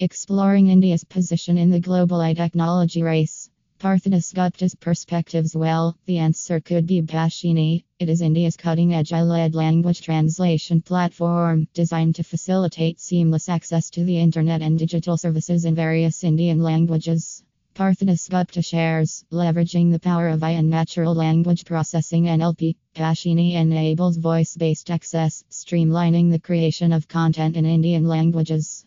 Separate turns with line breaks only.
Exploring India's position in the global technology race. Partho Dasgupta's perspectives Well, the answer could be Bhashini. It is India's cutting edge led language translation platform designed to facilitate seamless access to the internet and digital services in various Indian languages. Partho Dasgupta shares, leveraging the power of AI and natural language processing NLP, Bhashini enables voice based access, streamlining the creation of content in Indian languages.